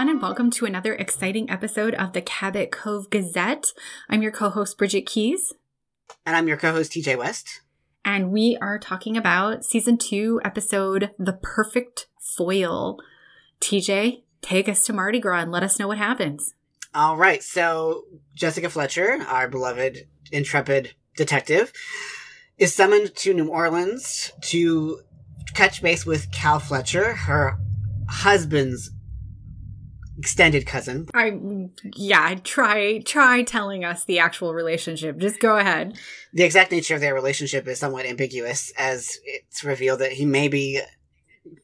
everyone, and welcome to another exciting episode of the Cabot Cove Gazette. I'm your co host, Bridget Keys. And I'm your co host, TJ West. And we are talking about season two, episode The Perfect Foil. TJ, take us to Mardi Gras and let us know what happens. All right. So, Jessica Fletcher, our beloved, intrepid detective, is summoned to New Orleans to catch base with Cal Fletcher, her husband's extended cousin. I yeah, try try telling us the actual relationship. Just go ahead. The exact nature of their relationship is somewhat ambiguous as it's revealed that he may be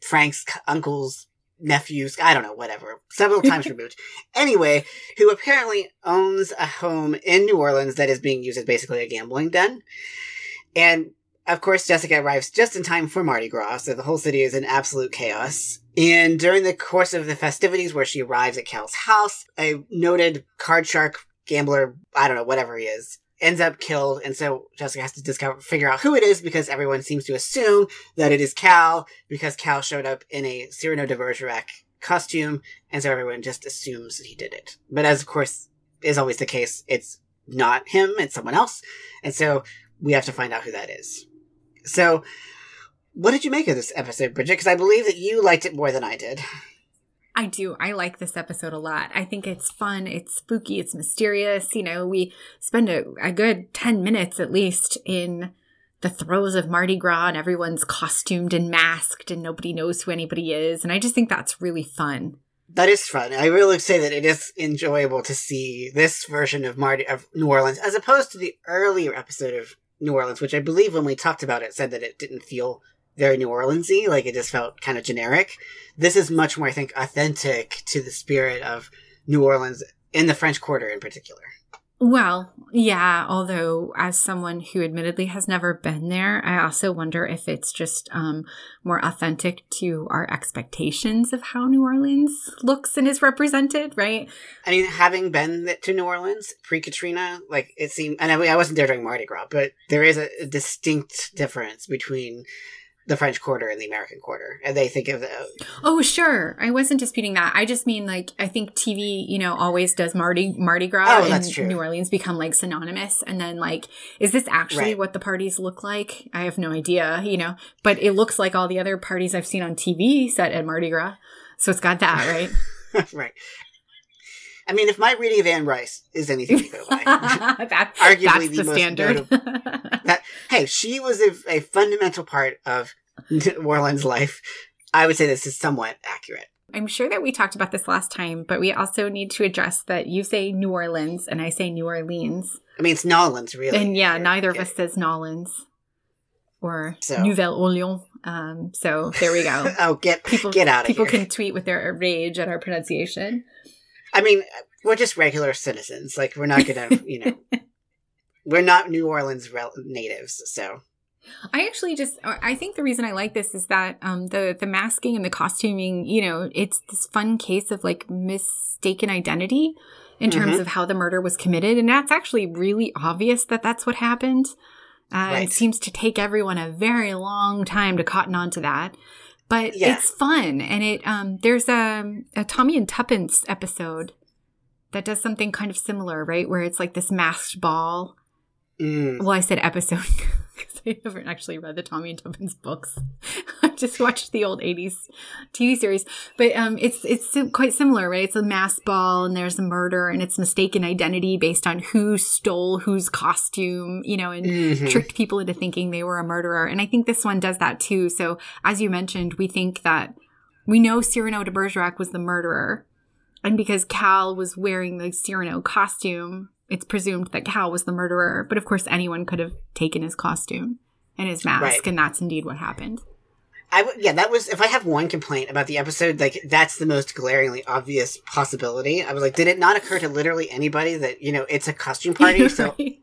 Frank's uncle's nephew's I don't know, whatever. Several times removed. Anyway, who apparently owns a home in New Orleans that is being used as basically a gambling den. And of course, Jessica arrives just in time for Mardi Gras, so the whole city is in absolute chaos. And during the course of the festivities where she arrives at Cal's house, a noted card shark gambler, I don't know, whatever he is, ends up killed. And so Jessica has to discover, figure out who it is because everyone seems to assume that it is Cal because Cal showed up in a Cyrano de Bergerac costume. And so everyone just assumes that he did it. But as of course is always the case, it's not him, it's someone else. And so we have to find out who that is. So what did you make of this episode, Bridget? Because I believe that you liked it more than I did. I do. I like this episode a lot. I think it's fun. It's spooky. It's mysterious. You know, we spend a, a good 10 minutes at least in the throes of Mardi Gras and everyone's costumed and masked and nobody knows who anybody is. And I just think that's really fun. That is fun. I will say that it is enjoyable to see this version of Mardi of New Orleans as opposed to the earlier episode of New Orleans, which I believe when we talked about it said that it didn't feel very New Orleansy. Like it just felt kind of generic. This is much more, I think, authentic to the spirit of New Orleans in the French Quarter in particular. Well, yeah, although as someone who admittedly has never been there, I also wonder if it's just um, more authentic to our expectations of how New Orleans looks and is represented, right? I mean, having been to New Orleans pre Katrina, like it seemed, and I, I wasn't there during Mardi Gras, but there is a, a distinct difference between the French Quarter and the American Quarter, and they think of the. Oh, sure. I wasn't disputing that. I just mean like I think TV, you know, always does Mardi Mardi Gras oh, that's true. New Orleans become like synonymous, and then like, is this actually Right. what the parties look like? I have no idea, you know, but it looks like all the other parties I've seen on TV set at Mardi Gras, so it's got that right. right. I mean, if my reading of Anne Rice is anything to go by, that, Arguably that's the the, most standard. that hey, she was a, a fundamental part of New Orleans life. I would say this is somewhat accurate. I'm sure that we talked about this last time, but we also need to address that you say New Orleans and I say New Orleans. I mean, it's Nolans, really. And yeah, neither of us says Nolans or So- Nouvelle Orleans. Um, so there we go. oh, get People get out of People here. can tweet with their rage at our pronunciation. I mean, we're just regular citizens. Like, we're not gonna, you know, we're not New Orleans rel- natives. So I actually just I think the reason I like this is that um the the masking and the costuming, you know, it's this fun case of like mistaken identity in terms Mhm. of how the murder was committed and that's actually really obvious that that's what happened. Uh, Right. It seems to take everyone a very long time to cotton on to that. But Yeah. it's fun and it um there's a, a Tommy and Tuppence episode that does something kind of similar, right? Where it's like this masked ball mm, well, I said episode because I haven't actually read the Tommy and Tuppence books. Just watched the old '80s TV series, but um, it's it's quite similar, right? It's a mass ball, and there's a murder, and it's mistaken identity based on who stole whose costume, you know, and mhm. tricked people into thinking they were a murderer. And I think this one does that too. So, as you mentioned, we think that we know Cyrano de Bergerac was the murderer. And because Cal was wearing the Cyrano costume, it's presumed that Cal was the murderer. But of course, anyone could have taken his costume and his mask. Right. And that's indeed what happened. I w- yeah, that was. If I have one complaint about the episode, like that's the most glaringly obvious possibility. I was like, did it not occur to literally anybody that you know it's a costume party? So, Right?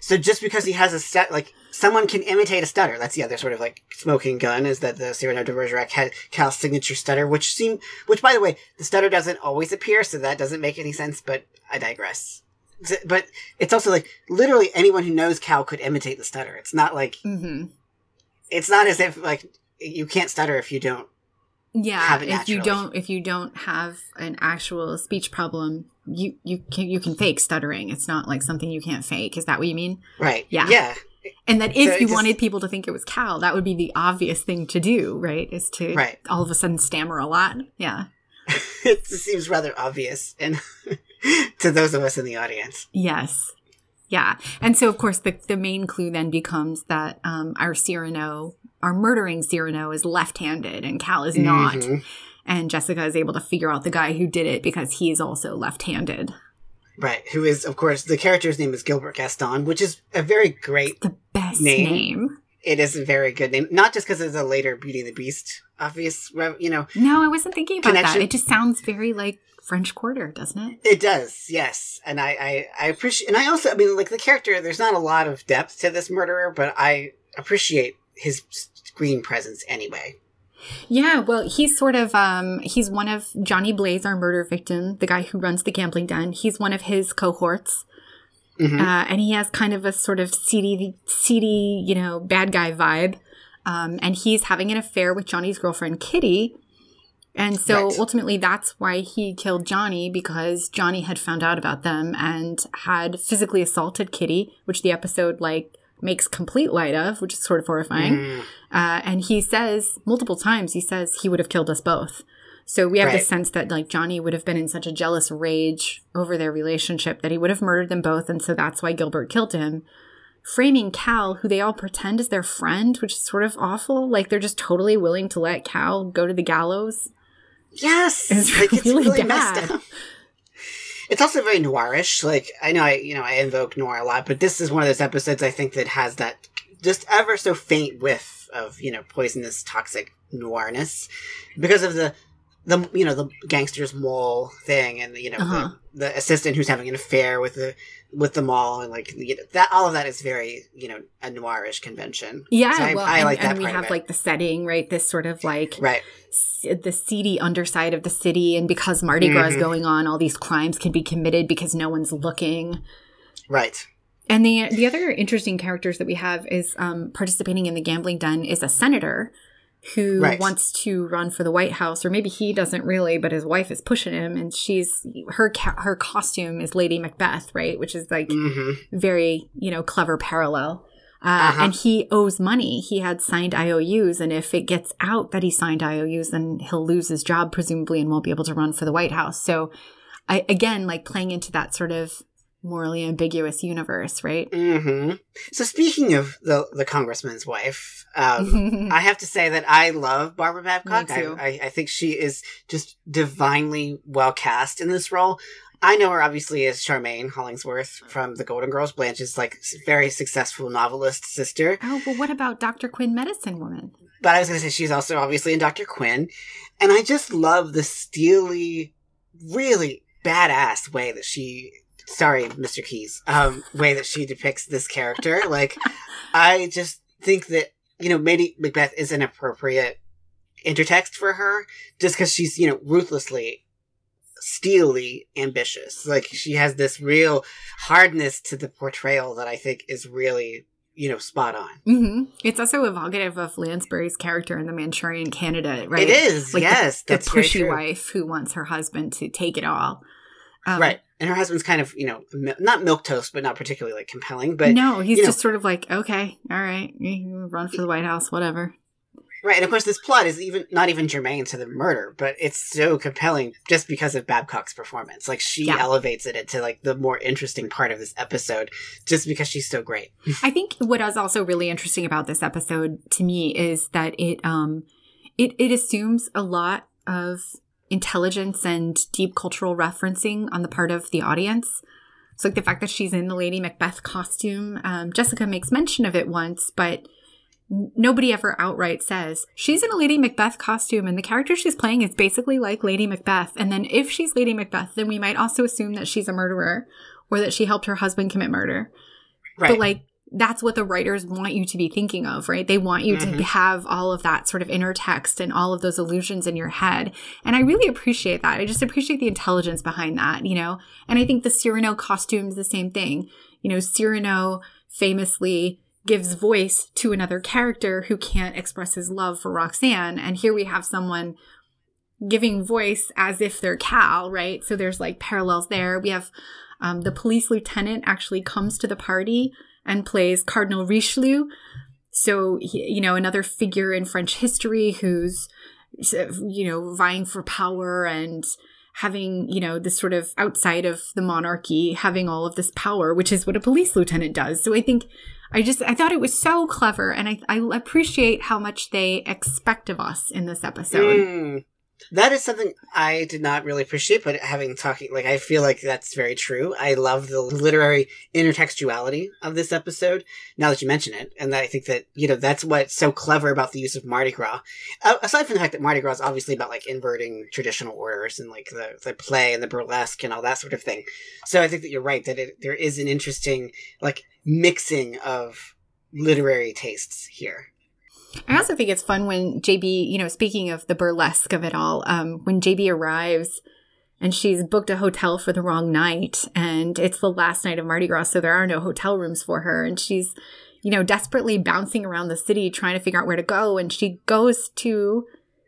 so just because he has a set, like someone can imitate a stutter. That's the other sort of like smoking gun is that the Cyrano de Bergerac had Cal's signature stutter, which seem, which by the way, the stutter doesn't always appear, so that doesn't make any sense. But I digress. But it's also like literally anyone who knows Cal could imitate the stutter. It's not like hmm it's not as if like you can't stutter if you don't yeah have it if you don't if you don't have an actual speech problem you you can you can fake stuttering it's not like something you can't fake is that what you mean right. Yeah. Yeah. and that if So you just- wanted people to think it was cal that would be the obvious thing to do right is to Right. all of a sudden stammer a lot yeah it seems rather obvious and to those of us in the audience. yes yeah and so of course the, the main clue then becomes that um, our cyrano our murdering cyrano is left-handed and cal is not Mhm. and jessica is able to figure out the guy who did it because he is also left-handed Right. Who is, of course, the character's name is Gilbert Gaston, which is a very great. the best Name. name. It is a very good name, not just because it's a later Beauty and the Beast obvious. You know, No, I wasn't thinking about Connection. that. It just sounds very like French Quarter, doesn't it? it does. Yes, and I, I, I appreciate, and I also, I mean, like the character. There's not a lot of depth to this murderer, but I appreciate his screen presence anyway. Yeah, well, he's sort of um he's one of Johnny Blaze, our murder victim, the guy who runs the gambling den. He's one of his cohorts. Mhm. Uh, and he has kind of a sort of seedy, seedy, you know, bad guy vibe. Um, and he's having an affair with Johnny's girlfriend, Kitty. And so Right. ultimately, that's why he killed Johnny because Johnny had found out about them and had physically assaulted Kitty, which the episode like makes complete light of, which is sort of horrifying. Mm. Uh, and he says multiple times, he says he would have killed us both. So we have Right. the sense that like Johnny would have been in such a jealous rage over their relationship that he would have murdered them both, and so that's why Gilbert killed him. Framing Cal, who they all pretend is their friend, which is sort of awful. Like they're just totally willing to let Cal go to the gallows. Yes, It's like really really, bad. It's also very noirish. Like I know I, you know, I invoke noir a lot, but this is one of those episodes I think that has that just ever so faint whiff of you know poisonous, toxic noirness because of the the you know the gangster's mole thing and you know Uh-huh. the, the assistant who's having an affair with the with the mall and like you know, that all of that is very you know a noirish convention. Yeah, So I, well, I and, like that and we have like the setting, right? This sort of like right. the seedy underside of the city, and because Mardi Gras is Mhm. going on, all these crimes can be committed because no one's looking. Right. And the the other interesting characters that we have is um, participating in the gambling den is a senator who Right. wants to run for the White House, or maybe he doesn't really, but his wife is pushing him, and she's her ca- her costume is Lady Macbeth, right? Which is like hmm very you know clever parallel. Uh, Uh-huh. And he owes money. He had signed IOUs, and if it gets out that he signed IOUs, then he'll lose his job presumably and won't be able to run for the White House. So, I again like playing into that sort of morally ambiguous universe, right? hmm So speaking of the the congressman's wife, um, I have to say that I love Barbara Babcock. I, I, I think she is just divinely well cast in this role. I know her obviously as Charmaine Hollingsworth from The Golden Girls, Blanche's like very successful novelist sister. oh, but what about Dr. Quinn, Medicine Woman? But I was going to say she's also obviously in Dr. Quinn. And I just love the steely, really badass way that she, sorry, Mr. Keys, um, way that she depicts this character. Like, I just think that, you know, maybe Macbeth is an appropriate intertext for her just because she's, you know, ruthlessly, steely ambitious. Like, she has this real hardness to the portrayal that I think is really, you know, spot on. hmm It's also evocative of Lansbury's character in the Manchurian Candidate, right? It is, Like the- yes. The, very pushy wife who wants her husband to take it all. Um, right. And her husband's kind of, you know, not milk toast, but not particularly like compelling. But no, he's you know- just sort of like, okay, all right, run for the White House, whatever. right, and of course, this plot is even not even germane to the murder, but it's so compelling just because of Babcock's performance. Like she Yeah. elevates it into like the more interesting part of this episode, just because she's so great. I think what is also really interesting about this episode to me is that it um it it assumes a lot of intelligence and deep cultural referencing on the part of the audience. So like the fact that she's in the Lady Macbeth costume, um, Jessica makes mention of it once, but nobody ever outright says she's in a Lady Macbeth costume and the character she's playing is basically like Lady Macbeth. And then if she's Lady Macbeth, then we might also assume that she's a murderer or that she helped her husband commit murder. Right. But like that's what the writers want you to be thinking of, right? They want you Mhm. to have all of that sort of inner text and all of those illusions in your head. And I really appreciate that. I just appreciate the intelligence behind that, you know? And I think the Cyrano costume is the same thing. You know, Cyrano famously gives voice to another character who can't express his love for Roxanne. And here we have someone giving voice as if they're Cal, right? So there's like parallels there. We have um, the police lieutenant actually comes to the party and plays Cardinal Richelieu. So, you know, another figure in French history who's, you know, vying for power and having, you know, this sort of outside of the monarchy, having all of this power, which is what a police lieutenant does. So I think I just, I thought it was so clever and I, I appreciate how much they expect of us in this episode. Mm. That is something I did not really appreciate, but having talking, like, I feel like that's very true. I love the literary intertextuality of this episode, now that you mention it. And I think that, you know, that's what's so clever about the use of Mardi Gras. Uh, aside from the fact that Mardi Gras is obviously about, like, inverting traditional orders and, like, the, the play and the burlesque and all that sort of thing. So I think that you're right, that it, there is an interesting, like, mixing of literary tastes here. I also think it's fun when JB, you know, speaking of the burlesque of it all, um, when JB arrives and she's booked a hotel for the wrong night and it's the last night of Mardi Gras, so there are no hotel rooms for her. And she's, you know, desperately bouncing around the city trying to figure out where to go. And she goes to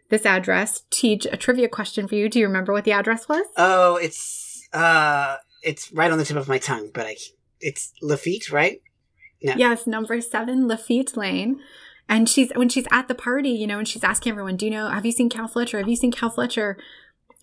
this address. Teach a trivia question for you. Do you remember what the address was? Oh, it's, uh, it's right on the tip of my tongue, but I, it's Lafitte, right? No. Yes, number seven, Lafitte Lane. And she's when she's at the party, you know, and she's asking everyone, "Do you know? Have you seen Cal Fletcher? Have you seen Cal Fletcher?"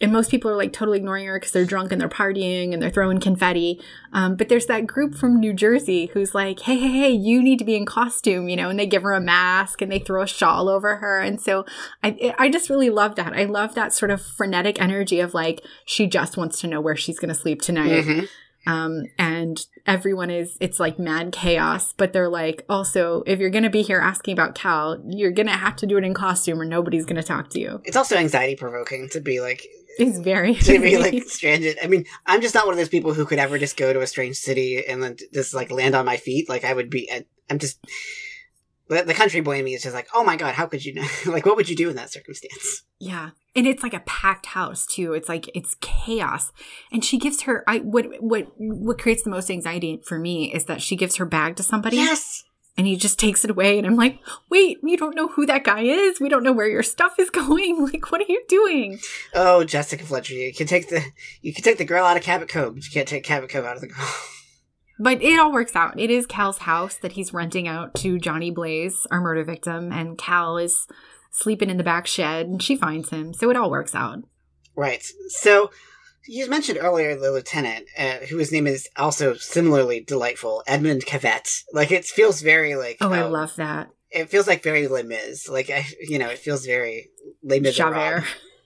And most people are like totally ignoring her because they're drunk and they're partying and they're throwing confetti. Um, but there's that group from New Jersey who's like, "Hey, hey, hey, you need to be in costume," you know, and they give her a mask and they throw a shawl over her. And so I, I just really love that. I love that sort of frenetic energy of like she just wants to know where she's going to sleep tonight. Mm-hmm. Um, and everyone is, it's like mad chaos, but they're like, also, if you're going to be here asking about Cal, you're going to have to do it in costume or nobody's going to talk to you. It's also anxiety provoking to be like, it's very to be like stranded. I mean, I'm just not one of those people who could ever just go to a strange city and then just like land on my feet. Like I would be, I'm just the country boy in me is just like, oh my god, how could you? know? like, what would you do in that circumstance? Yeah, and it's like a packed house too. It's like it's chaos, and she gives her. I what what what creates the most anxiety for me is that she gives her bag to somebody. Yes. And he just takes it away, and I'm like, "Wait, we don't know who that guy is. We don't know where your stuff is going. Like, what are you doing?" Oh, Jessica Fletcher, you can take the you can take the girl out of Cabot Cove, but you can't take Cabot Cove out of the girl. But it all works out. It is Cal's house that he's renting out to Johnny Blaze, our murder victim, and Cal is sleeping in the back shed and she finds him. So it all works out. Right. So you mentioned earlier the lieutenant, uh, whose name is also similarly delightful, Edmund Cavett. Like it feels very like oh, um, I love that. It feels like very Les Mis. Like I, you know, it feels very Les Mis. Javert.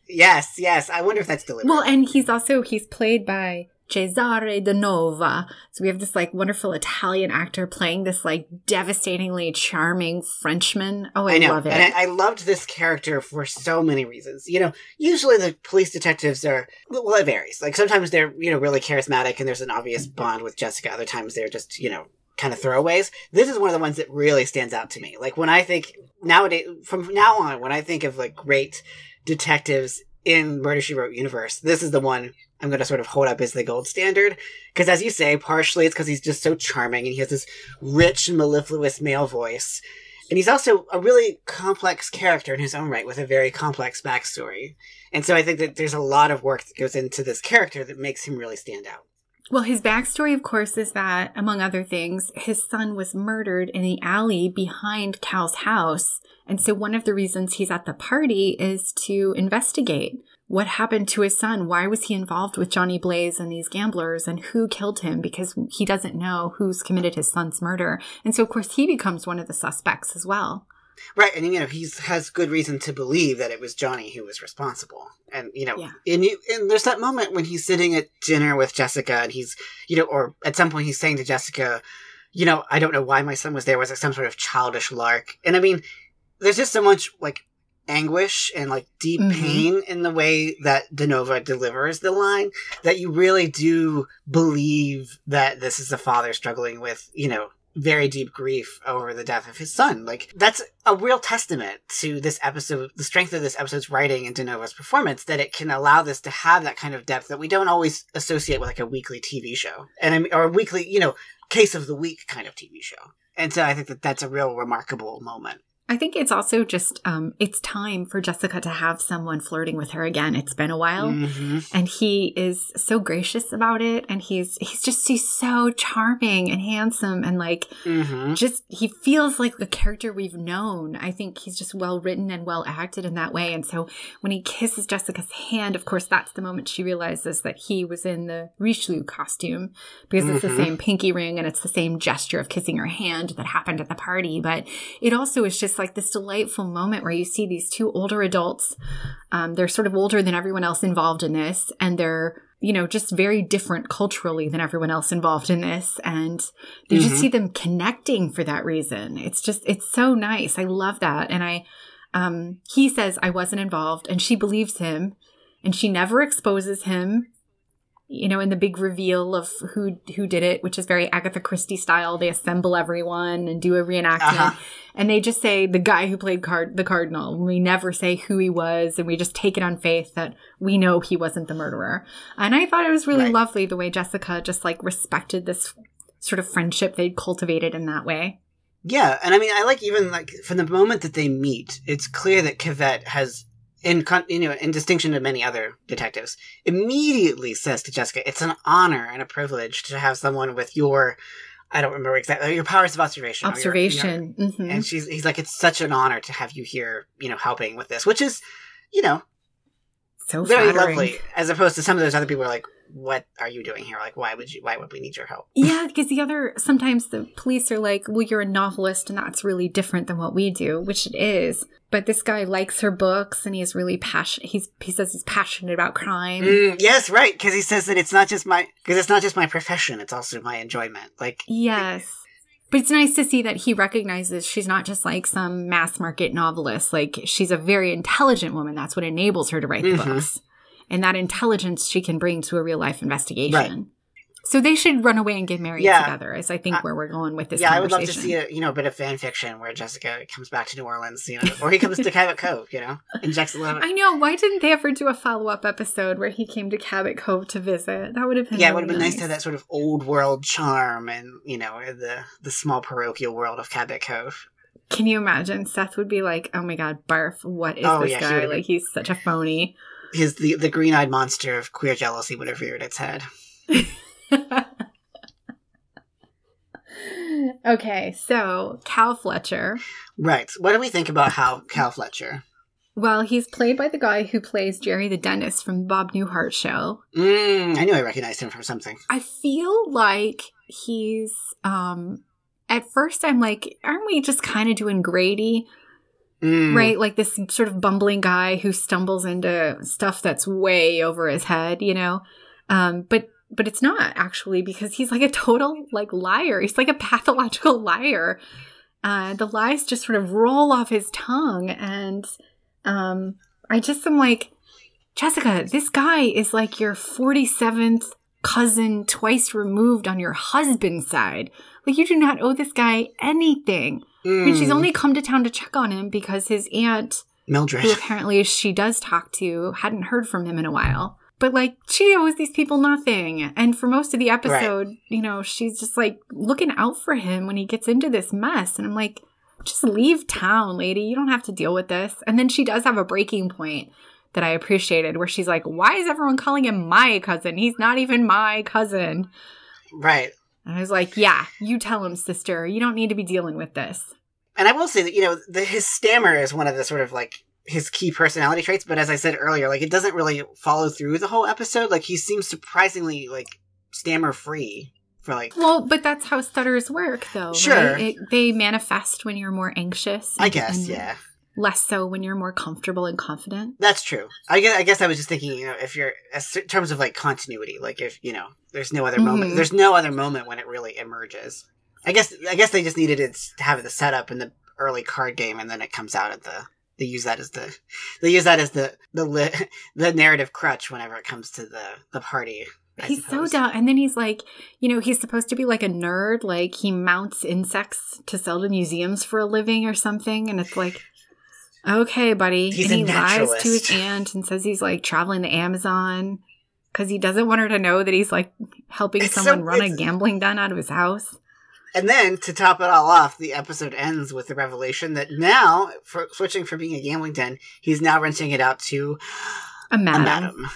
Yes, yes. I wonder if that's deliberate. Well, and he's also he's played by Cesare Danova. So we have this like wonderful Italian actor playing this like devastatingly charming Frenchman. Oh, I, I know. love it. And I, I, loved this character for so many reasons. You know, usually the police detectives are, well, it varies. Like sometimes they're, you know, really charismatic and there's an obvious mm-hmm. bond with Jessica. Other times they're just, you know, kind of throwaways. This is one of the ones that really stands out to me. Like when I think nowadays, from now on, when I think of like great detectives in Murder She Wrote universe, this is the one I'm going to sort of hold up as the gold standard. Because as you say, partially it's because he's just so charming and he has this rich, and mellifluous male voice. And he's also a really complex character in his own right with a very complex backstory. And so I think that there's a lot of work that goes into this character that makes him really stand out. Well, his backstory, of course, is that, among other things, his son was murdered in the alley behind Cal's house. And so one of the reasons he's at the party is to investigate what happened to his son? Why was he involved with Johnny Blaze and these gamblers? And who killed him? Because he doesn't know who's committed his son's murder. And so, of course, he becomes one of the suspects as well. Right, and you know he has good reason to believe that it was Johnny who was responsible, and you know, yeah. and, you, and there's that moment when he's sitting at dinner with Jessica, and he's, you know, or at some point he's saying to Jessica, you know, I don't know why my son was there. Was it some sort of childish lark? And I mean, there's just so much like anguish and like deep mm-hmm. pain in the way that Danova delivers the line that you really do believe that this is a father struggling with, you know, very deep grief over the death of his son. Like that's a real testament to this episode, the strength of this episode's writing and Danova's performance that it can allow this to have that kind of depth that we don't always associate with like a weekly TV show and or a weekly, you know, case of the week kind of TV show. And so I think that that's a real remarkable moment. I think it's also just um, it's time for Jessica to have someone flirting with her again. It's been a while, Mhm. and he is so gracious about it, and he's he's just he's so charming and handsome, and like Mhm. just he feels like the character we've known. I think he's just well written and well acted in that way. And so when he kisses Jessica's hand, of course, that's the moment she realizes that he was in the Richelieu costume because it's the Mhm. same pinky ring and it's the same gesture of kissing her hand that happened at the party. But it also is just like this delightful moment where you see these two older adults. Um, they're sort of older than everyone else involved in this, and they're you know just very different culturally than everyone else involved in this, and you just Mhm. see them connecting for that reason. It's just it's so nice. I love that, and I. Um, he says I wasn't involved, and she believes him, and she never exposes him you know, in the big reveal of who who did it, which is very Agatha Christie style. They assemble everyone and do a reenactment, Uh-huh. and they just say the guy who played card the cardinal. We never say who he was, and we just take it on faith that we know he wasn't the murderer. And I thought it was really Right. lovely the way Jessica just like respected this sort of friendship they'd cultivated in that way. Yeah, and I mean, I like even like from the moment that they meet, it's clear that Cavett has, in con- you know, in distinction to many other detectives, immediately says to Jessica, "It's an honor and a privilege to have someone with your, I don't remember exactly your powers of observation, or your- your- Observation. Mhm. and she's he's like, "It's such an honor to have you here, you know, helping with this," which is, you know, so very flattering. lovely, as opposed to some of those other people are like, "What are you doing here? Like, why would you? Why would we need your help?" Yeah, because the other sometimes the police are like, "Well, you're a novelist, and that's really different than what we do," which it is. But this guy likes her books, and he's really passionate. He's he says he's passionate about crime. Mm, yes, right, because he says that it's not just my because it's not just my profession; it's also my enjoyment. Like, Yes. But it's nice to see that he recognizes she's not just like some mass market novelist. Like she's a very intelligent woman. That's what enables her to write the Mhm. books. And that intelligence she can bring to a real life investigation. So they should run away and get married Yeah. together, is I think where we're going with this yeah, I would love to see a you know a bit of fan fiction where Jessica comes back to New Orleans, you know, or he comes to Cabot Cove, you know, injects a little. I know. Why didn't they ever do a follow up episode where he came to Cabot Cove to visit? That would have been yeah, it would have been nice to have that sort of old world charm and you know the the small parochial world of Cabot Cove. Can you imagine? Seth would be like, "Oh my god, barf! What is Oh, this yeah, guy? Like he's such a phony." His the the green eyed monster of queer jealousy would have reared its head. okay, so Cal Fletcher. Right. What do we think about how Cal Fletcher? Well, he's played by the guy who plays Jerry the dentist from the Bob Newhart show. Mm, I knew I recognized him from something. I feel like he's um at first I'm like, aren't we just kind of doing Grady? Mm, Right? Like this sort of bumbling guy who stumbles into stuff that's way over his head, you know? Um, but but it's not actually because he's like a total like liar. He's like a pathological liar. Uh, the lies just sort of roll off his tongue, and um, I just am like, Jessica, this guy is like your forty seventh cousin, twice removed on your husband's side. Like you do not owe this guy anything. I mean, she's mm, only come to town to check on him because his aunt, Mildred. who apparently she does talk to, hadn't heard from him in a while. But like, she owes these people nothing. And for most of the episode, you know, she's just like looking out for him when he gets into this mess. And I'm like, just leave town, lady. You don't have to deal with this. And then she does have a breaking point that I appreciated where she's like, why is everyone calling him my cousin? He's not even my cousin. Right. And I was like, yeah, you tell him, sister. You don't need to be dealing with this. And I will say that you know the, his stammer is one of the sort of like his key personality traits. But as I said earlier, like it doesn't really follow through the whole episode. Like he seems surprisingly like stammer free for like. Well, but that's how stutters work, though. Sure. right? It, they manifest when you're more anxious. I guess and yeah, Less so when you're more comfortable and confident. that's true. I guess I guess I was just thinking you know if you're as in terms of like continuity, like if you know there's no other moment, Mhm. there's no other moment when it really emerges. I guess I guess they just needed it to have the setup in the early card game, and then it comes out at the. They use that as the they use that as the the li- the narrative crutch whenever it comes to the the party. I he's so dumb. And then he's like, you know, he's supposed to be like a nerd. Like he mounts insects to sell to museums for a living or something. And it's like, okay, buddy. He's and he lies to his aunt and says he's like traveling the Amazon because he doesn't want her to know that he's like helping It's so- someone run a gambling den out of his house. And then to top it all off, the episode ends with the revelation that now, for switching from being a gambling den, he's now renting it out to A madam. a madam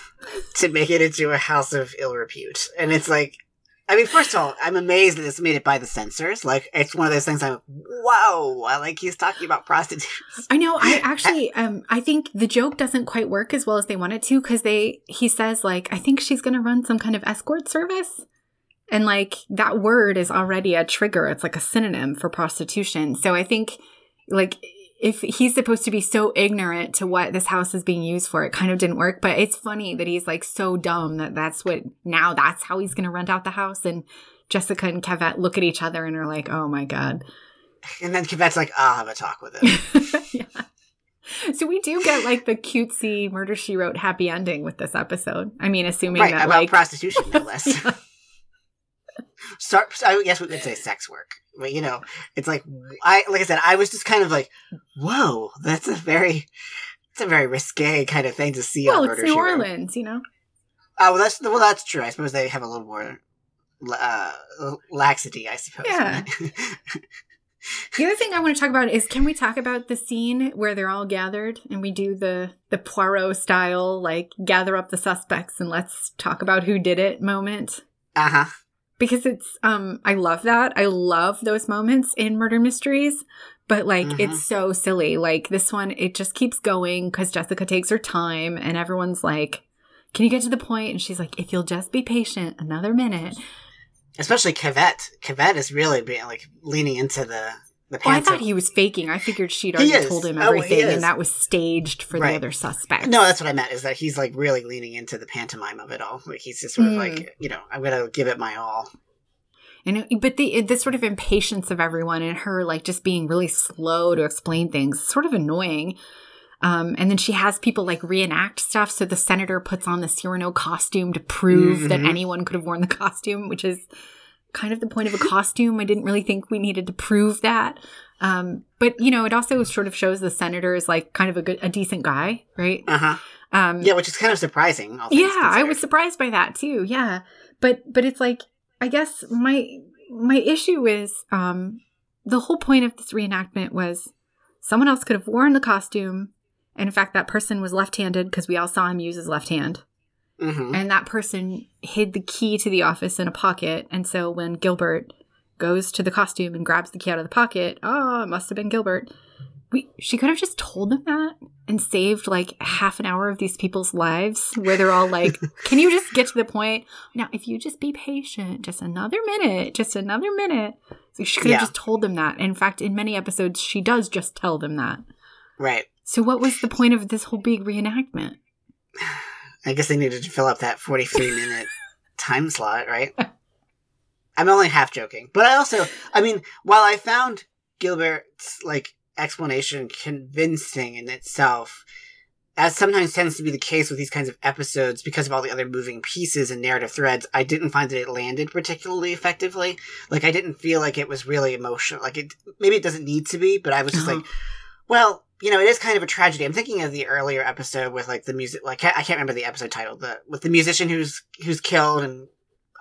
to make it into a house of ill repute. And it's like, I mean, first of all, I'm amazed that this made it by the censors. Like, it's one of those things I'm, wow, I like he's talking about prostitutes. I know. I actually, um, I think the joke doesn't quite work as well as they want it to because they, he says like, I think she's going to run some kind of escort service, and like that word is already a trigger. It's like a synonym for prostitution. So I think, like, if he's supposed to be so ignorant to what this house is being used for, it kind of didn't work. But it's funny that he's like so dumb that that's what now that's how he's going to rent out the house. And Jessica and Kevette look at each other and are like, "Oh my god." And then Kevette's like, I'll have a talk with him. yeah. So we do get like the cutesy murder she wrote happy ending with this episode. I mean, assuming right, that about like prostitution, no less. Start, I guess we could say sex work. But, you know, it's like, I, like I said, I was just kind of like, whoa, that's a very, it's a very risque kind of thing to see well, on it's Murder, New. Orleans, you know. Oh, well, that's well, that's true. I suppose they have a little more uh, laxity. I suppose. Yeah. The other thing I want to talk about is can we talk about the scene where they're all gathered and we do the the Poirot style like gather up the suspects and let's talk about who did it moment uh huh. Because it's um I love that. I love those moments in murder mysteries, but like Mhm. it's so silly. Like this one it just keeps going cuz Jessica takes her time and everyone's like can you get to the point? And she's like, if you'll just be patient another minute. Especially Cavette. Cavette is really being like leaning into the the Well, I thought he was faking. I figured she'd already told him Oh, everything, is. and that was staged for Right. the other suspect. No, that's what I meant. Is that he's like really leaning into the pantomime of it all. Like he's just sort of Mm. like, you know, I'm gonna give it my all. And but the this sort of impatience of everyone and her like just being really slow to explain things, sort of annoying. Um, and then she has people like reenact stuff. So the senator puts on the Cyrano costume to prove that Mhm. anyone could have worn the costume, which is kind of the point of a costume. I didn't really think we needed to prove that. Um, but you know, it also sort of shows the senator is like kind of a good, a decent guy, right? Uh huh. Um, Yeah, which is kind of surprising. yeah i was surprised by that too yeah but but it's like i guess my my issue is um the whole point of this reenactment was someone else could have worn the costume and in fact that person was left-handed because we all saw him use his left hand Mhm. and that person hid the key to the office in a pocket and so when gilbert goes to the costume and grabs the key out of the pocket oh it must have been gilbert we she could have just told them that and saved like half an hour of these people's lives where they're all like can you just get to the point now if you just be patient just another minute just another minute so she could have Yeah. just told them that in fact in many episodes she does just tell them that Right. so what was the point of this whole big reenactment I guess they needed to fill up that 43 minute time slot, right? I'm only half joking. But I also, I mean, while I found Gilbert's, like, explanation convincing in itself, as sometimes tends to be the case with these kinds of episodes, because of all the other moving pieces and narrative threads, I didn't find that it landed particularly effectively. Like, I didn't feel like it was really emotional. Like, it, maybe it doesn't need to be, but I was just Uh-huh. like, well, you know, it is kind of a tragedy. I'm thinking of the earlier episode with like the music, like I can't remember the episode title, the with the musician who's who's killed and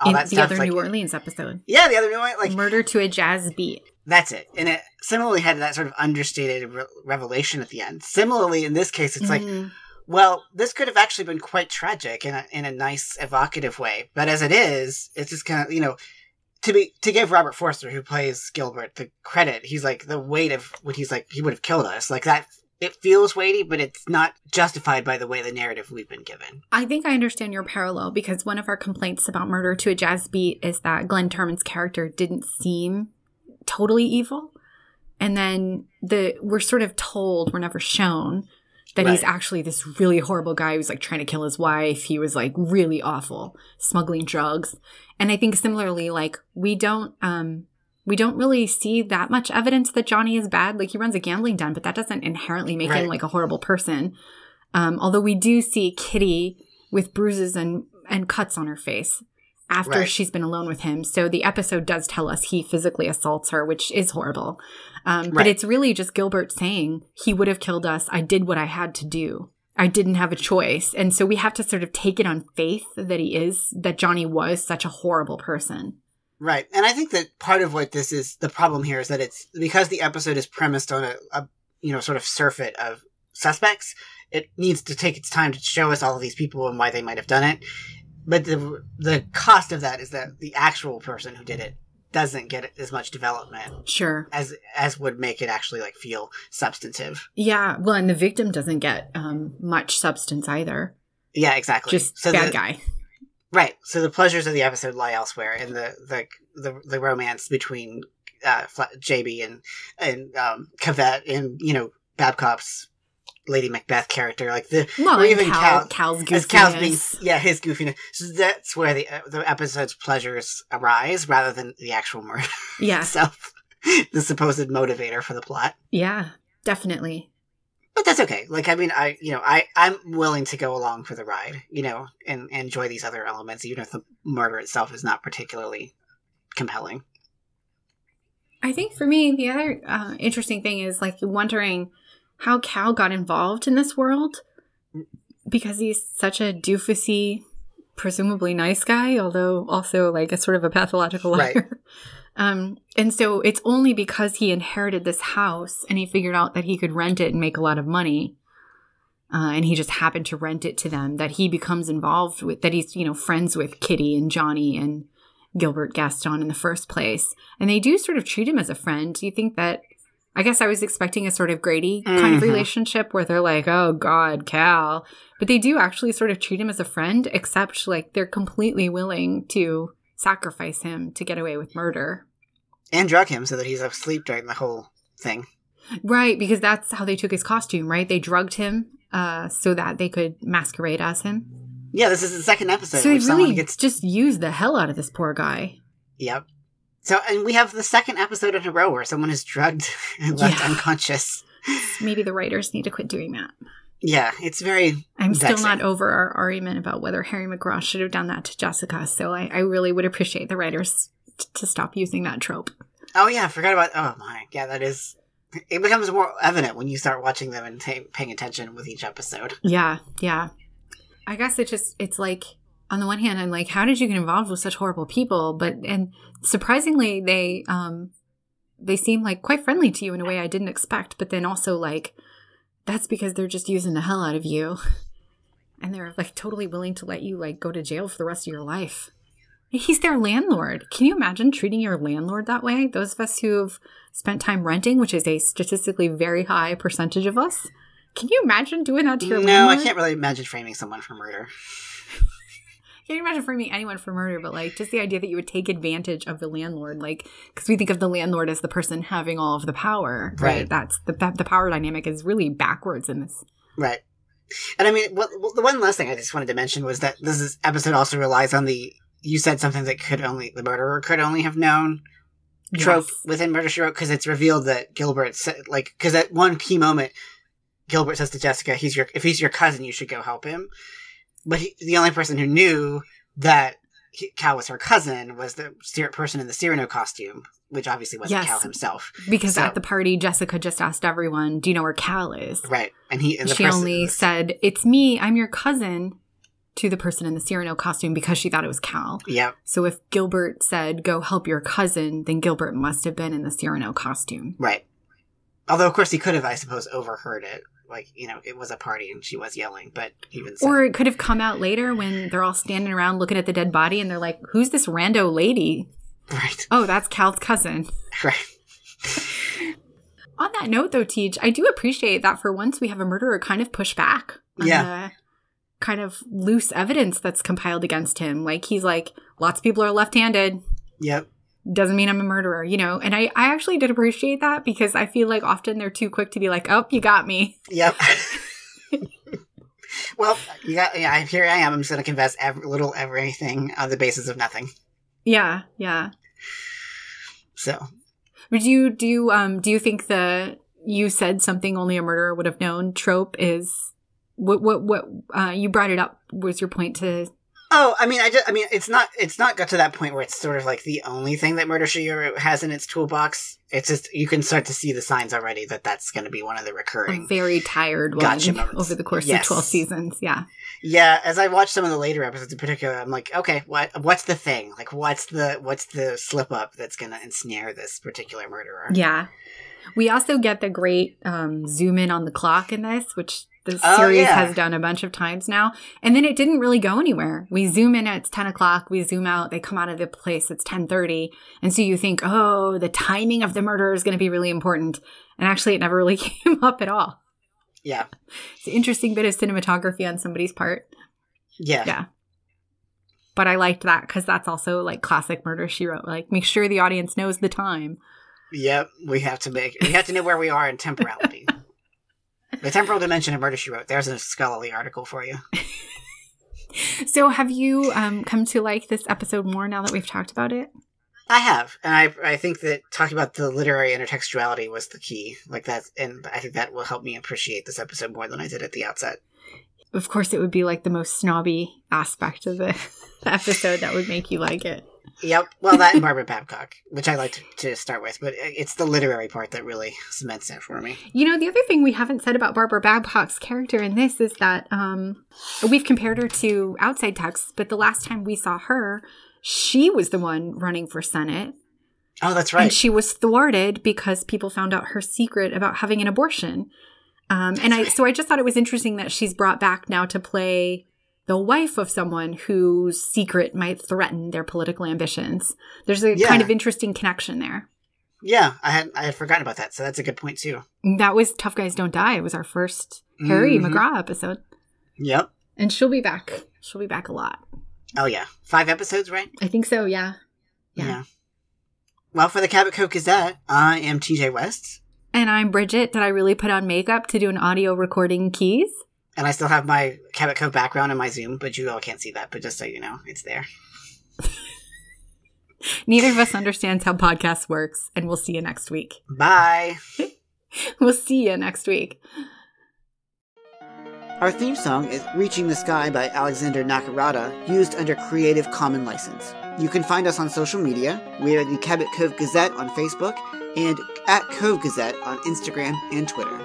all in that the stuff. other like, new orleans episode yeah, the other new one, like murder to a jazz beat that's it. And it similarly had that sort of understated re- revelation at the end. Similarly, in this case, it's like, Mhm. well, this could have actually been quite tragic in a in a nice evocative way, but as it is, it's just kind of you know. To be to give Robert Forster, who plays Gilbert, the credit, he's like the weight of when he's like. He would have killed us, like that. It feels weighty, but it's not justified by the way the narrative we've been given. I think I understand your parallel because one of our complaints about Murder to a Jazz Beat is that Glynn Turman's character didn't seem totally evil. And then the we're sort of told, we're never shown that he's actually this really horrible guy who's like trying to kill his wife. He was like really awful, smuggling drugs. And I think similarly, like we don't um we don't really see that much evidence that Johnny is bad. Like he runs a gambling den, but that doesn't inherently make Right. him like a horrible person. Um, although we do see Kitty with bruises and and cuts on her face after Right. she's been alone with him. So the episode does tell us he physically assaults her, which is horrible. Um, But it's really just Gilbert saying he would have killed us. I did what I had to do. I didn't have a choice. And so we have to sort of take it on faith that he is, that Johnny was such a horrible person. Right. And I think that part of what this is the problem here is that it's because the episode is premised on a, a you know, sort of surfeit of suspects, it needs to take its time to show us all of these people and why they might have done it. But the the cost of that is that the actual person who did it doesn't get as much development Sure. as as would make it actually like feel substantive. Yeah. Well, and the victim doesn't get um, much substance either. Yeah, exactly. Just so bad the, guy. Right. So the pleasures of the episode lie elsewhere in the the the, the romance between uh, JB and and um, Cavett and you know Babcock's Lady Macbeth character, like the Well, or even Cal, Cal- Cal's as Cal's being yeah his goofiness. So that's where the uh, the episode's pleasures arise rather than the actual murder Yeah. itself, the supposed motivator for the plot. Yeah. Definitely. But that's okay. Like I mean, I you know I I'm willing to go along for the ride, you know, and, and enjoy these other elements, even if the murder itself is not particularly compelling. I think for me, the other uh, interesting thing is like wondering how Cal got involved in this world because he's such a doofusy, presumably nice guy, although also like a sort of a pathological liar. Right. Um, and so it's only because he inherited this house and he figured out that he could rent it and make a lot of money. Uh, and he just happened to rent it to them that he becomes involved with, that he's, you know, friends with Kitty and Johnny and Gilbert Gaston in the first place. And they do sort of treat him as a friend. Do you think that? I guess I was expecting a sort of Grady kind of Mhm. relationship where they're like, oh God, Cal. But they do actually sort of treat him as a friend, except like they're completely willing to sacrifice him to get away with murder. And drug him so that he's asleep during the whole thing. Right, because that's how they took his costume, right? They drugged him uh, so that they could masquerade as him. Yeah, this is the second episode. so they really gets just used the hell out of this poor guy. Yep. So and we have the second episode in a row where someone is drugged and left Yeah. unconscious. Maybe the writers need to quit doing that. Yeah, it's very I'm still not over our argument about whether Harry McGraw should have done that to Jessica. So I, I really would appreciate the writers t- to stop using that trope. Oh yeah, I forgot about. Oh my, yeah, that is. It becomes more evident when you start watching them and ta paying attention with each episode. Yeah, yeah. I guess it just it's like on the one hand I'm like, how did you get involved with such horrible people? But and surprisingly they um they seem like quite friendly to you in a way I didn't expect, but then also like that's because they're just using the hell out of you. And they're like totally willing to let you like go to jail for the rest of your life. He's their landlord. Can you imagine treating your landlord that way? Those of us who have spent time renting, which is a statistically very high percentage of us. Can you imagine doing that to your No, landlord? I can't really imagine framing someone for murder. Can't imagine framing anyone for murder, but like just the idea that you would take advantage of the landlord, like because we think of the landlord as the person having all of the power, right? Right. That's the the power dynamic is really backwards in this. Right. And I mean, what, what- the one last thing I just wanted to mention was that this is, episode also relies on the. You said something that could only the murderer could only have known trope Yes. within Murder She Wrote because it's revealed that Gilbert said like because at one key moment, Gilbert says to Jessica, "He's your if he's your cousin, you should go help him." But he, the only person who knew that he, Cal was her cousin was the person in the Cyrano costume, which obviously wasn't Yes. Cal himself, Because So- at the party, Jessica just asked everyone, "Do you know where Cal is?" right? And he and the she person, only said, "It's me. I'm your cousin." To the person in the Cyrano costume because she thought it was Cal. Yep. So if Gilbert said, "Go help your cousin," then Gilbert must have been in the Cyrano costume. Right. Although, of course, he could have, I suppose, overheard it. Like, you know, it was a party and she was yelling, but even so. Or it could have come out later when they're all standing around looking at the dead body and they're like, who's this rando lady? right. Oh, that's Cal's cousin. Right. On that note, though, Teach, I do appreciate that for once we have a murderer kind of push back on Yeah. the kind of loose evidence that's compiled against him. Like, he's like, lots of people are left handed. Yep. Doesn't mean I'm a murderer, you know? And I, I actually did appreciate that because I feel like often they're too quick to be like, oh, you got me. Yep. well, got, yeah, here I am. I'm just going to confess every, little everything on the basis of nothing. Yeah, yeah. So, Would you do you um do you think the you said something only a murderer would have known trope is what what what uh you brought it up was your point to Oh, I mean, I just, I mean, it's not, it's not got to that point where it's sort of like the only thing that Murder She Wrote has in its toolbox. It's just you can start to see the signs already that that's going to be one of the A recurring. very tired one moments. over the course Yes. of 12 seasons. Yeah. Yeah, as I watched some of the later episodes in particular, I'm like, okay, what, what's the thing? Like, what's the, what's the slip up that's going to ensnare this particular murderer? Yeah. We also get the great um, zoom in on the clock in this, which the Oh, series yeah. has done a bunch of times now. And then it didn't really go anywhere. We zoom in, it's 10 o'clock. We zoom out, they come out of the place, it's 1030. And so you think, oh, the timing of the murder is going to be really important. And actually, it never really came up at all. Yeah, It's an interesting bit of cinematography on somebody's part. yeah, Yeah. But I liked that because that's also like classic murder she wrote. Like, make sure the audience knows the time. Yep, we have to make we have to know where we are in temporality. The temporal dimension of Murder She Wrote. There's a scholarly article for you. So, have you um, come to like this episode more now that we've talked about it? I have, and I I think that talking about the literary intertextuality was the key. Like that, and I think that will help me appreciate this episode more than I did at the outset. Of course, it would be like the most snobby aspect of the episode that would make you like it. Yep. Well, that and Barbara Babcock, which I liked to start with, but it's the literary part that really cements it for me. You know, the other thing we haven't said about Barbara Babcock's character in this is that um, we've compared her to outside texts, but the last time we saw her, she was the one running for Senate. Oh, that's right. And she was thwarted because people found out her secret about having an abortion. Um, and I, so I just thought it was interesting that she's brought back now to play the wife of someone whose secret might threaten their political ambitions. There's a Yeah. kind of interesting connection there. yeah, I had I had forgotten about that, so that's a good point too. That was Tough Guys Don't Die. It was our first Harry Mhm. McGraw episode. Yep. And she'll be back. She'll be back a lot. Oh yeah, five episodes, right? I think so, yeah. Yeah. Well, for the Cabot Cove Gazette, I am TJ West, And I'm Bridget. Did I really put on makeup to do an audio recording keys? And I still have my Cabot Cove background in my Zoom, but you all can't see that. But just so you know, it's there. Neither of us understands how podcast works, and we'll see you next week. Bye. We'll see you next week. Our theme song is Reaching the Sky by Alexander Nakarada, used under Creative Common License. You can find us on social media. We are the Cabot Cove Gazette on Facebook and at Cove Gazette on Instagram and Twitter.